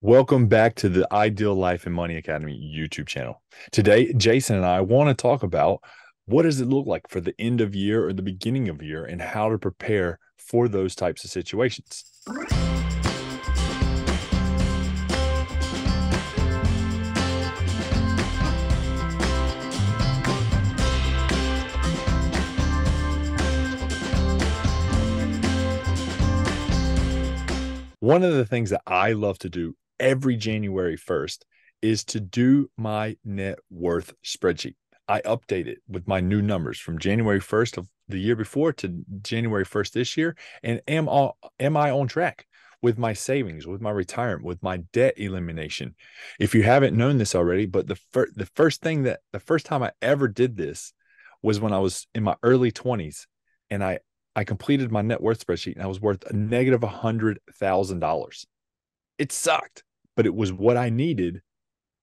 Welcome back to the Ideal Life and Money Academy YouTube channel. Today, Jason and I want to talk about what does it look like for the end of year or the beginning of year and how to prepare for those types of situations. One of the things that I love to do every January 1st is to do my net worth spreadsheet. I update it with my new numbers from January 1st of the year before to January 1st this year. And am, all, am I on track with my savings, with my retirement, with my debt elimination? If you haven't known this already, but the, fir- the first thing that the first time I ever did this was when I was in my early 20s and I I completed my net worth spreadsheet and I was worth a negative hundred thousand dollars. It sucked but it was what I needed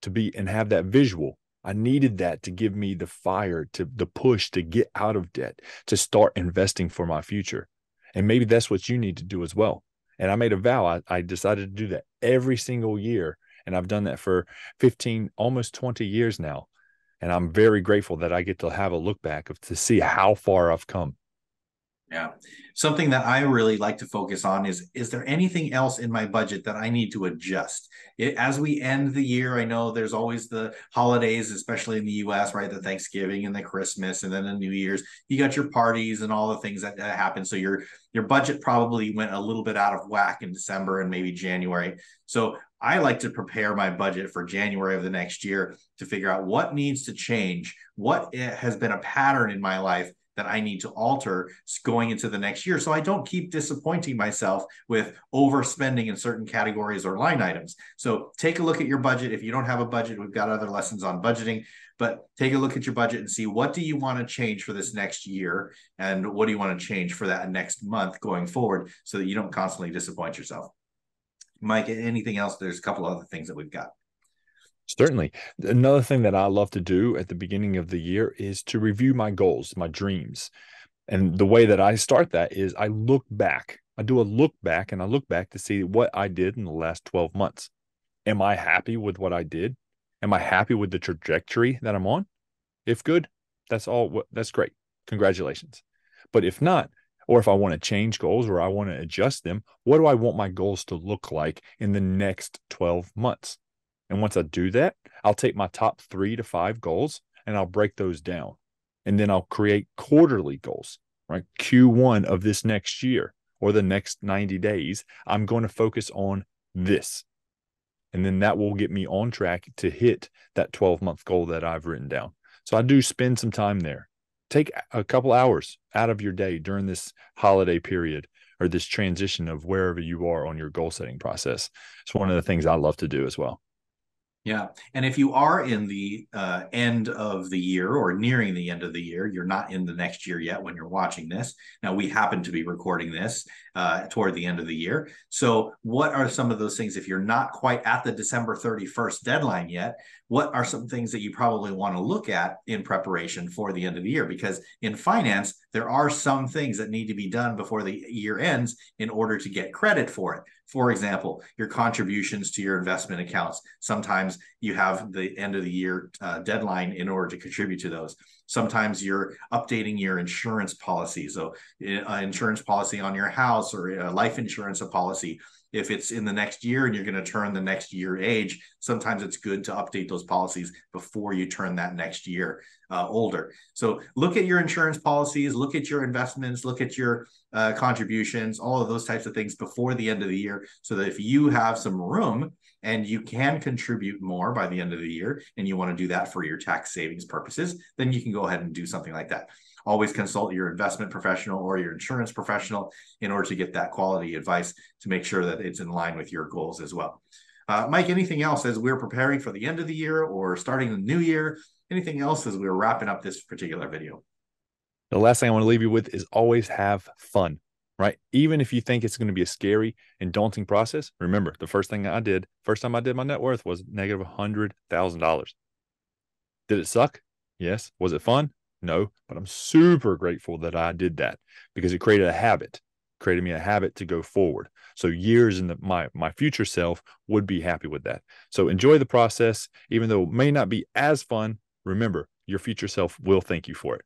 to be and have that visual. I needed that to give me the fire, to the push to get out of debt, to start investing for my future. And maybe that's what you need to do as well. And I made a vow. I, I decided to do that every single year. And I've done that for 15, almost 20 years now. And I'm very grateful that I get to have a look back of to see how far I've come. Yeah. Something that I really like to focus on is is there anything else in my budget that I need to adjust? It, as we end the year, I know there's always the holidays, especially in the US, right? The Thanksgiving and the Christmas and then the New Year's. You got your parties and all the things that, that happen. So your your budget probably went a little bit out of whack in December and maybe January. So I like to prepare my budget for January of the next year to figure out what needs to change, what eh, has been a pattern in my life that I need to alter going into the next year. So I don't keep disappointing myself with overspending in certain categories or line items. So take a look at your budget. If you don't have a budget, we've got other lessons on budgeting, but take a look at your budget and see what do you want to change for this next year and what do you want to change for that next month going forward so that you don't constantly disappoint yourself. Mike, anything else? There's a couple other things that we've got. Certainly. Another thing that I love to do at the beginning of the year is to review my goals, my dreams. And the way that I start that is I look back. I do a look back and I look back to see what I did in the last 12 months. Am I happy with what I did? Am I happy with the trajectory that I'm on? If good, that's all that's great. Congratulations. But if not, or if I want to change goals or I want to adjust them, what do I want my goals to look like in the next 12 months? And once I do that, I'll take my top three to five goals and I'll break those down. And then I'll create quarterly goals, right? Q1 of this next year or the next 90 days, I'm going to focus on this. And then that will get me on track to hit that 12 month goal that I've written down. So I do spend some time there. Take a couple hours out of your day during this holiday period or this transition of wherever you are on your goal setting process. It's one of the things I love to do as well. Yeah. And if you are in the uh, end of the year or nearing the end of the year, you're not in the next year yet when you're watching this. Now, we happen to be recording this uh, toward the end of the year. So, what are some of those things if you're not quite at the December 31st deadline yet? What are some things that you probably want to look at in preparation for the end of the year? Because in finance, there are some things that need to be done before the year ends in order to get credit for it. For example, your contributions to your investment accounts. Sometimes you have the end of the year uh, deadline in order to contribute to those. Sometimes you're updating your insurance policy. So, uh, insurance policy on your house or a life insurance policy if it's in the next year and you're going to turn the next year age, sometimes it's good to update those policies before you turn that next year uh, older. So look at your insurance policies, look at your investments, look at your uh, contributions, all of those types of things before the end of the year, so that if you have some room and you can contribute more by the end of the year and you want to do that for your tax savings purposes, then you can go ahead and do something like that always consult your investment professional or your insurance professional in order to get that quality advice to make sure that it's in line with your goals as well. Uh, Mike, anything else as we're preparing for the end of the year or starting the new year? Anything else as we're wrapping up this particular video? The last thing I want to leave you with is always have fun, right? Even if you think it's going to be a scary and daunting process, remember the first thing I did, first time I did my net worth was negative $100,000. Did it suck? Yes. Was it fun? No, but I'm super grateful that I did that because it created a habit. created me a habit to go forward. So years in the, my my future self would be happy with that. So enjoy the process, even though it may not be as fun. Remember, your future self will thank you for it.